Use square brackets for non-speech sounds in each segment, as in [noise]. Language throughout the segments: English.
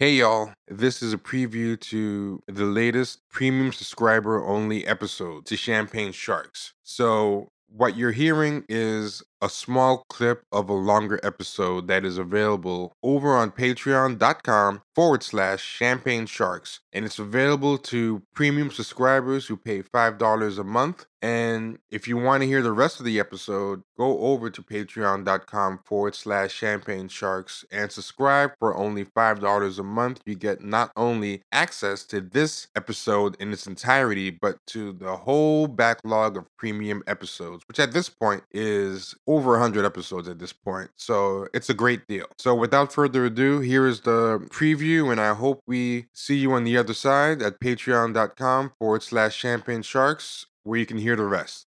Hey y'all, this is a preview to the latest premium subscriber only episode to Champagne Sharks. So, what you're hearing is a small clip of a longer episode that is available over on patreon.com forward slash champagne sharks. And it's available to premium subscribers who pay $5 a month. And if you want to hear the rest of the episode, go over to patreon.com forward slash champagne sharks and subscribe for only $5 a month. You get not only access to this episode in its entirety, but to the whole backlog of premium episodes, which at this point is over 100 episodes at this point. So it's a great deal. So without further ado, here is the preview, and I hope we see you on the other side at patreon.com forward slash champagne sharks, where you can hear the rest.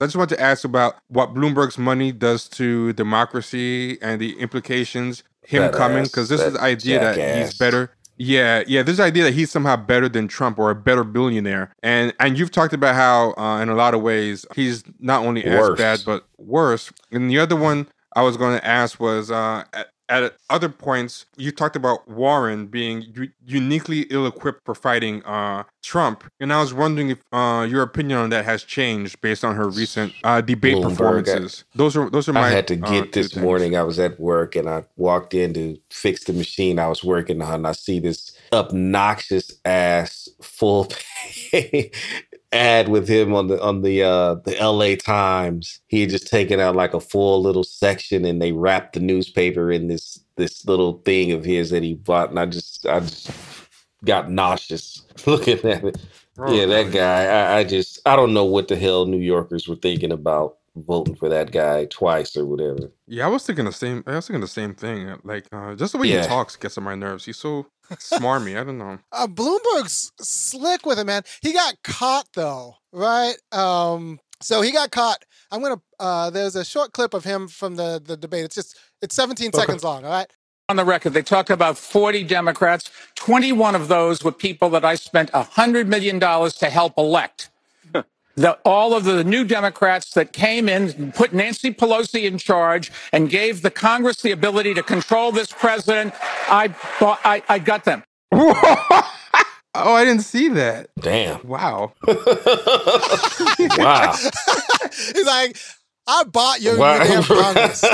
I just want to ask about what Bloomberg's money does to democracy and the implications him That coming, because this is the idea that he's better. Yeah, yeah. This idea that he's somehow better than Trump or a better billionaire, and and you've talked about how, uh, in a lot of ways, he's not only as bad but worse. And the other one I was going to ask was uh, at, other points you talked about Warren being u- uniquely ill-equipped for fighting uh, Trump, and I was wondering if uh, your opinion on that has changed based on her recent uh, debate Bloomberg, I- performances. Those are those are my. I had to uh, get this things. morning. I was at work and I walked in to fix the machine I was working on. And I see this obnoxious ass full [laughs] page ad with him on the on the uh the LA Times. He had just taken out like a full little section and they wrapped the newspaper in this this little thing of his that he bought. And I just I just got nauseous [laughs] looking at it. Oh, yeah, that guy. I, I just I don't know what the hell New Yorkers were thinking about voting for that guy twice or whatever. Yeah, I was thinking the same. I was thinking the same thing. Like, uh, just the way Yeah. he talks gets on my nerves. He's so smarmy. I don't know. [laughs] Uh, Bloomberg's slick with it, man. He got caught though, right? Um, so he got caught. I'm gonna. Uh, there's a short clip of him from the the debate. It's just it's 17 seconds long. All right. on the record. They talked about 40 Democrats. 21 of those were people that I spent $100 million to help elect. The, all of the new Democrats that came in, put Nancy Pelosi in charge, and gave the Congress the ability to control this president. I, bought, I, I got them. [laughs] oh, I didn't see that. Damn. Wow. [laughs] Wow. [laughs] He's like, I bought your, Wow. your damn Congress. [laughs]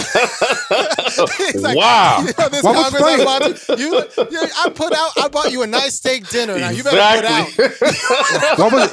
Like, Wow. You know, this What was Congress I bought you, you, you- I put out. I bought you a nice steak dinner. Now you better put out. What was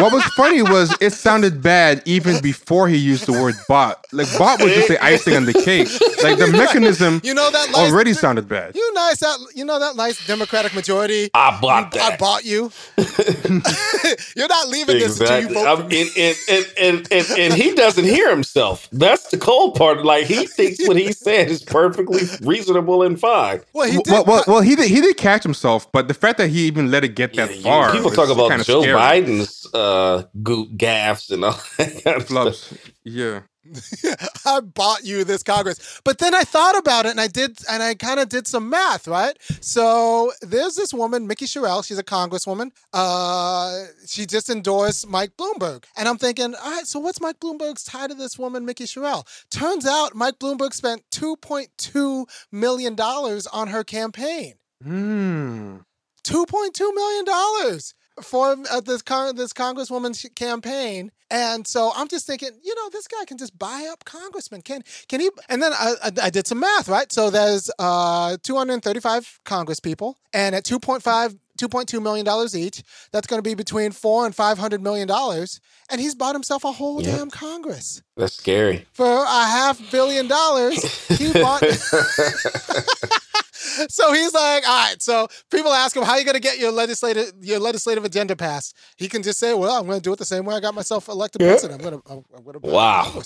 what was funny was it sounded bad even before he used the word bot. Like bot was just the icing on the cake. Like the [laughs] mechanism You know that nice, already sounded bad. You nice that you know that nice Democratic majority. I bought that. I bought you. [laughs] You're not leaving this until you Exactly. vote I'm- for and, me. and, and, and, and, and he doesn't hear himself. That's the cold part. Like he thinks what he said is perfectly reasonable and fine. Well, he did. Well, well, well, he did, he did catch himself, but the fact that he even let it get that Yeah, far. people talk about Joe scary. Biden's uh, go- gaffes and all [laughs] that kind of stuff. Yeah. [laughs] I bought you this Congress. But then I thought about it and I did, and I kind of did some math, right? So there's this woman, Mikie Sherrill. She's a congresswoman. Uh, she just endorsed Mike Bloomberg. And I'm thinking, all right, so what's Mike Bloomberg's tie to this woman, Mikie Sherrill? Turns out Mike Bloomberg spent $2.2 million on her campaign. Hmm. $2.2 million for uh, this con- this congresswoman's campaign. And so I'm just thinking, you know, this guy can just buy up congressmen. Can can he? And then I, I, I did some math, right? So there's uh, 235 congress people, and at 2.5 2.2 million dollars each, that's going to be between four and 500 million dollars. And he's bought himself a whole Yep. damn Congress That's scary. for a half billion dollars. He bought. [laughs] [laughs] so he's like, all right. So people ask him, how are you going to get your legislative your legislative agenda passed? He can just say, well, I'm going to do it the same way I got myself elected Yeah. president. I'm going to, I'm, I'm going to Wow.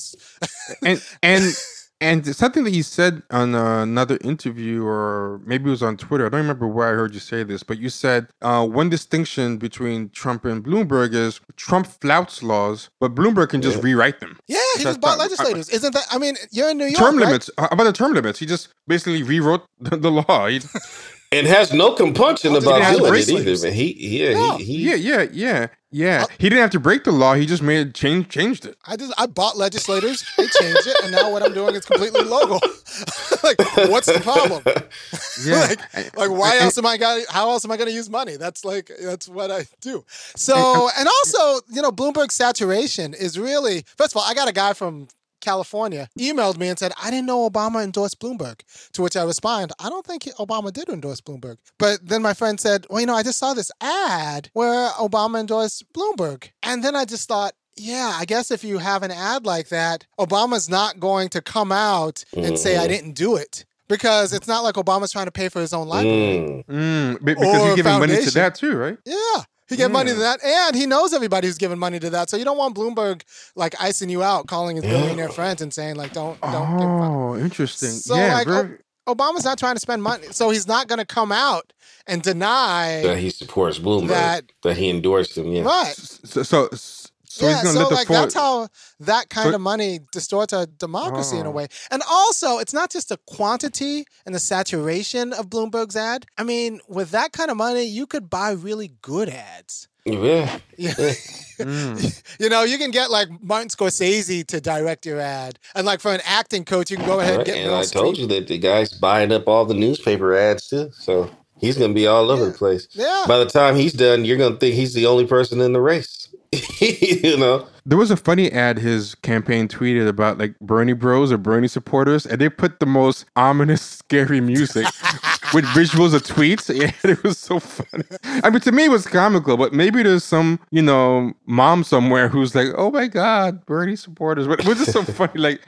and and [laughs] and something that you said on uh, another interview or maybe it was on Twitter. I don't remember where I heard you say this, but you said uh, one distinction between Trump and Bloomberg is Trump flouts laws, but Bloomberg can just Yeah. rewrite them. Yeah, he That's just bought not- legislators. Isn't that? I mean, you're in New York. term right? limits. How about the term limits? He just basically rewrote [laughs] the, the law. He- and has no compunction about doing it either. Man. He, yeah, No. he, he, yeah, yeah, yeah. Yeah, uh, he didn't have to break the law. He just made change changed it. I just I bought legislators, they changed it, and now what I'm doing is completely local. [laughs] like, what's the problem? [laughs] Yeah, like, like why else am I got? How else am I going to use money? That's like that's what I do. So, and also, you know, Bloomberg saturation is really. First of all, I got a guy from California emailed me and said, I didn't know Obama endorsed Bloomberg. To which I responded, I don't think Obama did endorse Bloomberg. But then my friend said, Well, you know, I just saw this ad where Obama endorsed Bloomberg. And then I just thought, yeah, I guess if you have an ad like that, Obama's not going to come out and say, I Mhm. didn't do it. Because it's not like Obama's trying to pay for his own library. Mm. mm, be- because Or he's giving money to that too, right? Yeah. He gave money to that, and he knows everybody who's giving money to that. So you don't want Bloomberg like icing you out, calling his billionaire friends and saying like, "Don't, don't." Give money. Oh, interesting. So, yeah, like, very, Obama's not trying to spend money, so he's not going to come out and deny That he supports Bloomberg. That- That, he endorsed him. Yeah. right. so so, so yeah, he's gonna so let the like four- that's how that kind So- of money distorts our democracy in a Oh. way. And also, it's not just the quantity and the saturation of Bloomberg's ad. I mean, with that kind of money, you could buy really good ads. Yeah. Yeah. Mm. [laughs] you know, you can get like Martin Scorsese to direct your ad, and like for an acting coach, you can go ahead and get. And Meryl I told you that the guy's buying up all the newspaper ads too. So he's going to be all over Yeah. the place. Yeah. By the time he's done, you're going to think he's the only person in the race. [laughs] you know? There was a funny ad his campaign tweeted about like Bernie Bros or Bernie supporters, and they put the most ominous, scary music [laughs] with visuals of tweets. [laughs] Yeah, it was so funny. I mean, to me, it was comical, but maybe there's some, you know, mom somewhere who's like, "Oh my God, Bernie supporters!" But it was just so [laughs] funny. Like,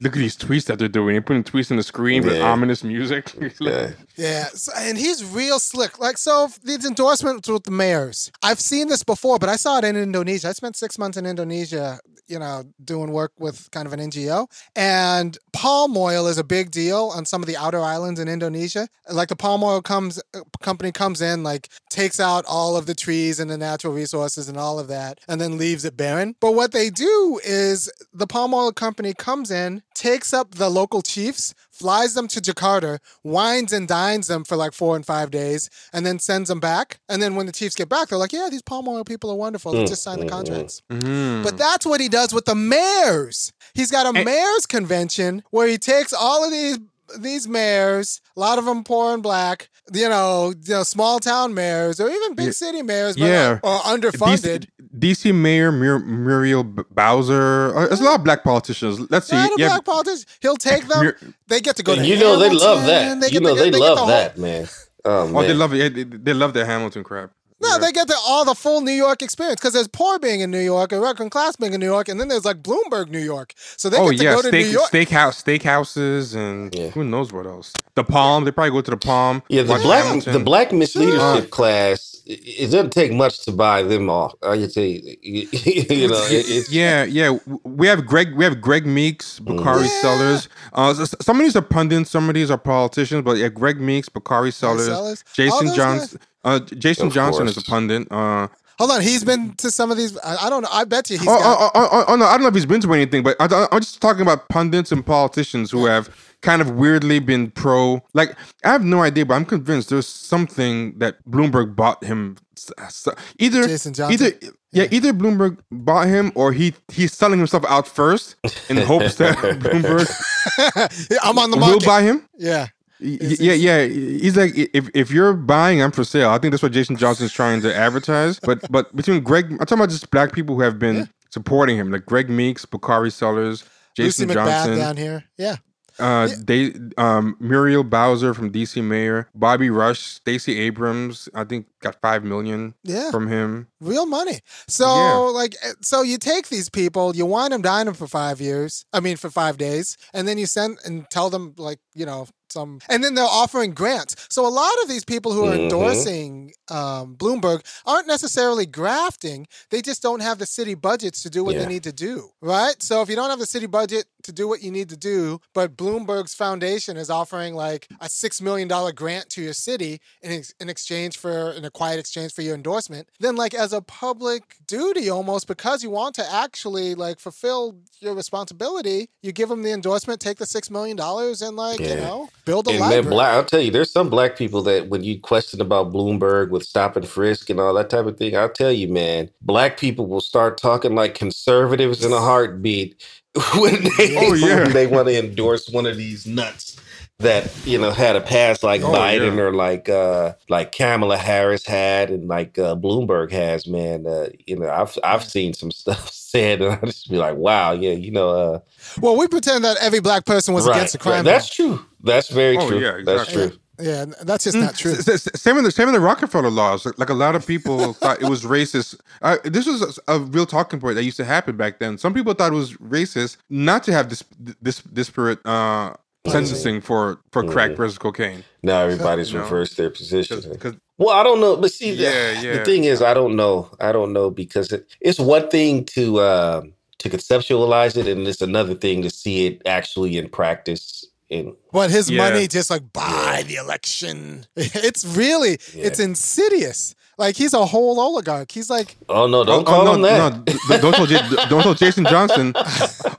look at these tweets that they're doing. They're putting tweets on the screen with ominous music. [laughs] Like, Yeah. Yeah, so, and he's real slick. Like so, these endorsements with the mayors. I've seen this before, but I saw it in Indonesia. I spent six months in Indonesia, you know, doing work with kind of an NGO. And palm oil is a big deal on some of the outer islands in Indonesia. Like the palm oil comes uh, company comes in, like takes out all of the trees and the natural resources and all of that, and then leaves it barren. But what they do is the palm oil company comes in, takes up the local chiefs, flies them to Jakarta, wines and dines them for like four and five days, and then sends them back. And then when the chiefs get back, they're like, "Yeah, these palm oil people are wonderful. Let's just sign the contracts." mhm. But that's what he does with the mayors. He's got a And- mayors convention where he takes all of these these mayors, a lot of them poor and black, you know, you know, small town mayors or even big city mayors, but Yeah. or underfunded. DC, DC Mayor Mur- Muriel B- Bowser. Uh, there's a lot of black politicians. Let's see. Not a yeah, black politicians. He'll take them. Mur- they get to go to And you know they love that. they you get know to- they, they get the love whole- that, man. Oh, man. Oh, they love it. They, they love their Hamilton crap. No, Yeah. they get the, all the full New York experience because there's poor being in New York and working class being in New York, and then there's like Bloomberg, New York. So they oh get to yeah, go to steak, New York. steakhouse, steakhouses, and Yeah. who knows what else. The Palm. They probably go to the Palm. Yeah, the black Hamilton. the black misleadership Sure. class. It, it doesn't take much to buy them off. I can tell you. [laughs] You, know, it, it's Yeah, yeah. We have Greg. We have Greg Meeks, Bakari Yeah. Sellers. Uh, some of these are pundits. Some of these are politicians. But yeah, Greg Meeks, Bakari Sellers, Sellers. Jason those Johnson. Uh, Jason Of Johnson is a pundit. Uh, Hold on, he's been to some of these. I, I don't know. I bet you he's oh, got. oh, oh, oh, oh, no, I don't know if he's been to anything, but I, I'm just talking about pundits and politicians who have kind of weirdly been pro. Like, I have no idea, but I'm convinced there's something that Bloomberg bought him. s- s- Either, Jason Johnson? either, yeah, either Bloomberg bought him or he he's selling himself out first in hopes that [laughs] Bloomberg [laughs] I'm on the market. will buy him. yeah. Yeah, yeah. He's like, if if you're buying, I'm for sale. I think that's what Jason Johnson's trying to advertise. But but between Greg, I'm talking about just black people who have been supporting him, like Greg Meeks, Bakari Sellers, Lucy Jason McBath Johnson, down here. Yeah. uh, they, um, Muriel Bowser from DC Mayor, Bobby Rush, Stacey Abrams. I think got five million Yeah. from him. real money. So Yeah. like, eh, so you take these people, you wine them, dine them for five years. I mean, for five days, and then you send and tell them like, you know, some, and then they're offering grants. So a lot of these people who are Mhm. endorsing um, Bloomberg aren't necessarily grafting. They just don't have the city budgets to do what Yeah. they need to do, right? So if you don't have the city budget to do what you need to do, but Bloomberg's foundation is offering like a six million dollar grant to your city in ex- in exchange for in a quiet exchange for your endorsement, then like as a public duty almost because you want to actually like fulfill your responsibility, you give them the endorsement, take the six million dollars, and like you know, build a And library. then black, I'll tell you, there's some black people that when you question about Bloomberg with stop and frisk and all that type of thing, I'll tell you, man, black people will start talking like conservatives in a heartbeat [laughs] when they Oh, yeah. when they want to endorse one of these nuts that you know had a past like Oh, Biden yeah. or like uh like Kamala Harris had and like uh, Bloomberg has. Man, uh, you know, I've I've seen some [laughs] stuff said, and I just be like, wow, yeah, you know, uh, well, we pretend that every black person was right, against the crime. right. That's true. That's very Oh, true. yeah, That's exactly. true. law. yeah, that's just not true. S- s- Same with the same with the Rockefeller laws. Like, like a lot of people thought it was racist. Uh, this was a, a real talking point that used to happen back then. Some people thought it was racist not to have this this disparate uh, sentencing for for crack Mhm. versus cocaine. Now everybody's No. reversed their position. Because Well, I don't know, but see, the- Yeah, the, yeah. thing is, I don't know. I don't know because it, it's one thing to um to conceptualize it, and it's another thing to see it actually in practice. In But his Yeah. money just like buy the election. [laughs] It's really Yeah. it's insidious. Like he's a whole oligarch. He's like oh no, don't oh, call no, him that. No, don't tell J- don't tell Jason Johnson. [laughs]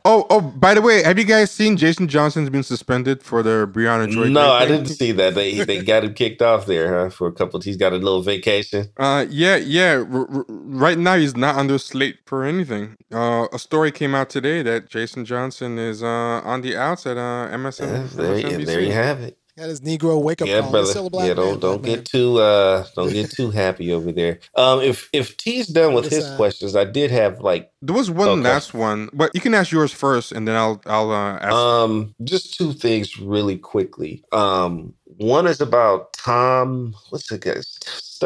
Oh, oh, by the way, have you guys seen Jason Johnson's been suspended for the Briahna Joy? No, I didn't see that. They they got him kicked off there, huh? For a couple. He's got a little vacation. Uh, yeah, yeah. R- r- right now, he's not under slate for anything. Uh, a story came out today that Jason Johnson is uh on the outs at uh MSN. Yeah, there, MSNBC. there you have it. Got his Negro wake up Yeah, call. Brother. still a black Yeah, man, don't don't black get too uh don't get too happy over there. Um, if if T's done with his that? questions, I did have like There was one Okay. last one, but you can ask yours first, and then I'll I'll uh, ask. Um, just two things really quickly. Um, one is about Tom. What's the guy's?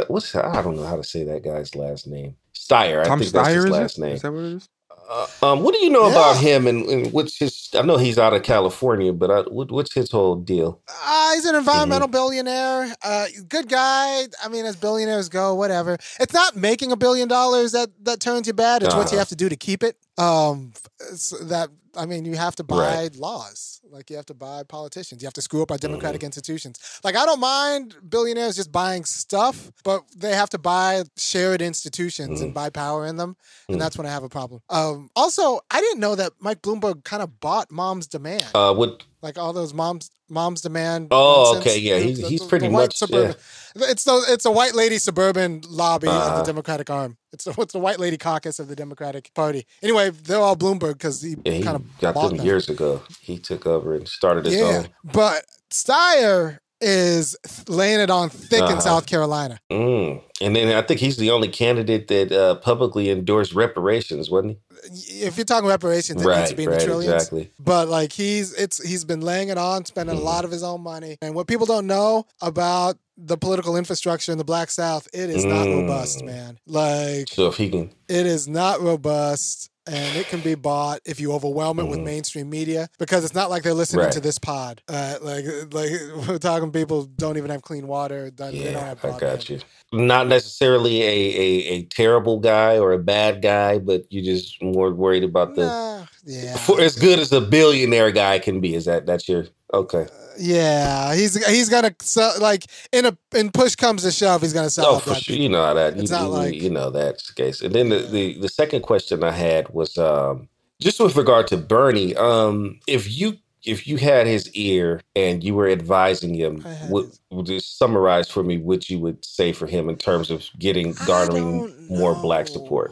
What's I don't know how to say that guy's last name. Steyer. Tom I think that's Steyer his is last it? name. Is that what it is? Uh, um, what do you know about him and, and what's his? I know he's out of California, but I, what, what's his whole deal? Ah, he's an environmental Mm-hmm. billionaire. Uh, good guy. I mean, as billionaires go, whatever. It's not making a billion dollars that that turns you bad. It's what you Uh-huh. have to do to keep it. Um, it's that I mean, you have to buy Right. laws. Like you have to buy politicians. You have to screw up our democratic Mm-hmm. institutions. Like I don't mind billionaires just buying stuff, but they have to buy shared institutions and buy power in them, and Mm. that's when I have a problem. Um, also, I didn't know that Mike Bloomberg kind of bought Mom's Demand Uh, what? like all those moms moms demand. Oh, nonsense. okay, yeah, he's- the- he's the- pretty the much, suburban. It's the it's a white lady suburban lobby of Uh-huh. the Democratic arm. It's the, [laughs] it's the white lady caucus of the Democratic Party. Anyway, they're all Bloomberg because he Yeah, he kind of got them them. years ago. He took over and started his Yeah, own. but Steyer is laying it on thick in Uh-huh. South Carolina. Mm. And then I think he's the only candidate that uh, publicly endorsed reparations, wasn't he? If you're talking reparations, it needs to be in the right, trillions. exactly. But like he's it's he's been laying it on, spending Mhm. a lot of his own money. And what people don't know about the political infrastructure in the Black South, it is not robust, Mm. man. Like So if he can, it is not robust. And it can be bought if you overwhelm it with Mhm. mainstream media because it's not like they're listening to this pod. Uh, like, like [laughs] we're talking people don't even have clean water. Don't, they don't yeah, have I got you. Not necessarily a, a, a terrible guy or a bad guy, but you're just more worried about the Nah, yeah, for as good as a billionaire guy can be. Is that that's your okay? yeah. He's he's gonna sell like in a in push comes to shove, he's gonna sell Oh, for sure. You know how that. You, It's not you, like- you know that's the case. And then the, the the second question I had was um just with regard to Bernie. Um, if you if you had his ear and you were advising him, I had what his- would just summarize for me what you would say for him in terms of getting garnering more black support?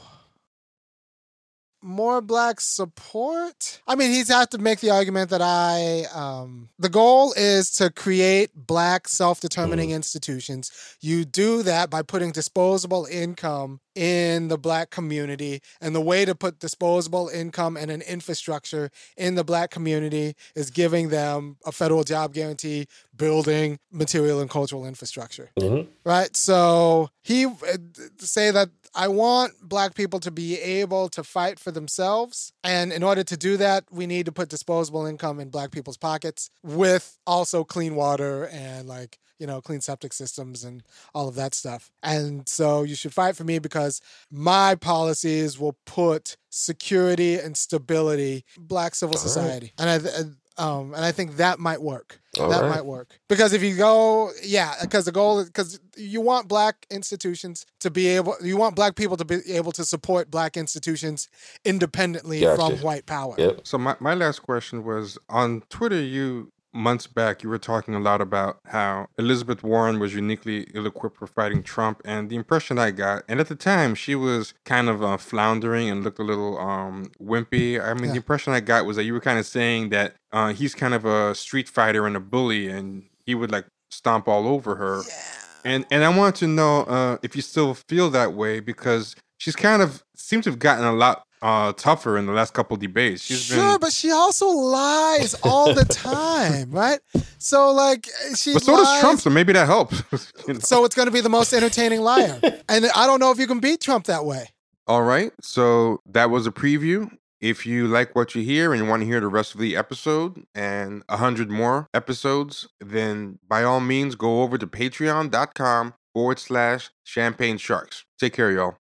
More black support? I mean, he's have to make the argument that I um the goal is to create black self-determining Mm-hmm. institutions. You do that by putting disposable income in the black community. And the way to put disposable income and an infrastructure in the black community is giving them a federal job guarantee, building material and cultural infrastructure Mhm. right? So he uh, say that I want black people to be able to fight for themselves, and in order to do that, we need to put disposable income in black people's pockets with also clean water and like you know clean septic systems and all of that stuff. And so you should fight for me because my policies will put security and stability black civil All right. society, and I. um, and I think that might work All that right. might work because if you go yeah because the goal is because you want black institutions to be able you want black people to be able to support black institutions independently Gotcha. from white power Yep. So my, my last question was on Twitter. You months back, you were talking a lot about how Elizabeth Warren was uniquely ill equipped for fighting Trump. And the impression I got, and at the time, she was kind of uh, floundering and looked a little um, wimpy. I mean, Yeah. the impression I got was that you were kind of saying that uh, he's kind of a street fighter and a bully, and he would like stomp all over her. Yeah. And and I wanted to know uh, if you still feel that way because she's kind of seems to have gotten a lot uh, tougher in the last couple debates. She's sure, been, but she also lies all the [laughs] time, right? So like she but so does lies- Trump, so maybe that helps. [laughs] you know? So it's going to be the most entertaining liar. [laughs] And I don't know if you can beat Trump that way. All right, so that was a preview. If you like what you hear and you want to hear the rest of the episode and a hundred more episodes, then by all means go over to patreon.com forward slash champagne sharks. Take care, y'all.